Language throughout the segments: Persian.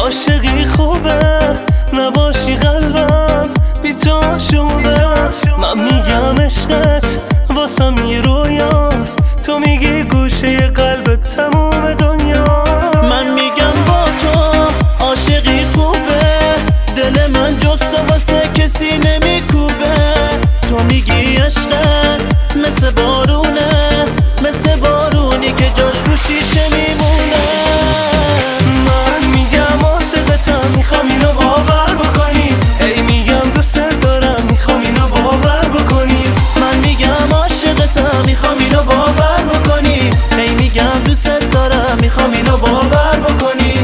عاشقی خوبه نباشی قلبم بی تو شوبه من میگم عشقت واسم یه رویاست. تو میگی گوشه قلب تموم دنیا. من میگم با تو عاشقی خوبه دل من جست واسه کسی نمیکوبه. تو میگی عشقت مثل بارونه مثل بارونی که جاش رو شیشه میمونه می‌خوام اینو باور بکنی. هی میگم دوست دارم می‌خوام اینو باور بکنی.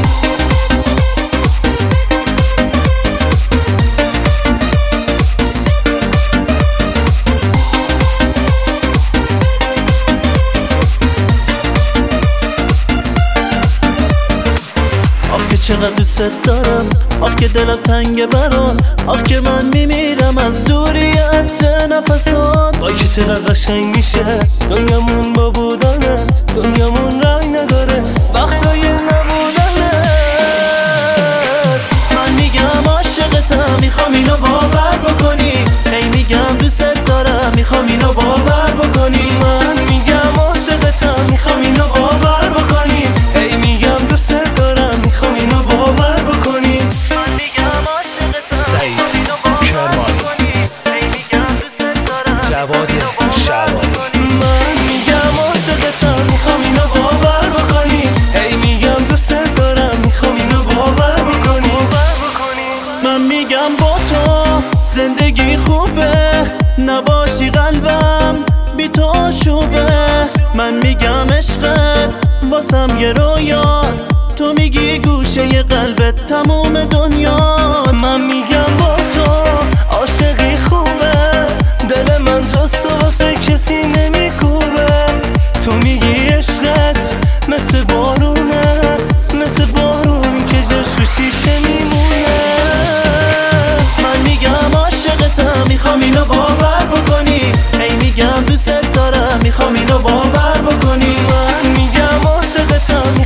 چقدر دوست دارم آخ که دلم تنگ برات آخ که من میمیرم از دوری عطر نفسات. وای که چقدر قشنگ میشه. دنیامون با بودنت. دنیامون خوبه نباشی قلبم بی تو شوبه من میگم عشقت واسم یه رویاست. تو میگی گوشه قلبت تموم دنیاست. من میگم دوست دارم می‌خوام اینو باور بکنی. من میگم عاشقتم.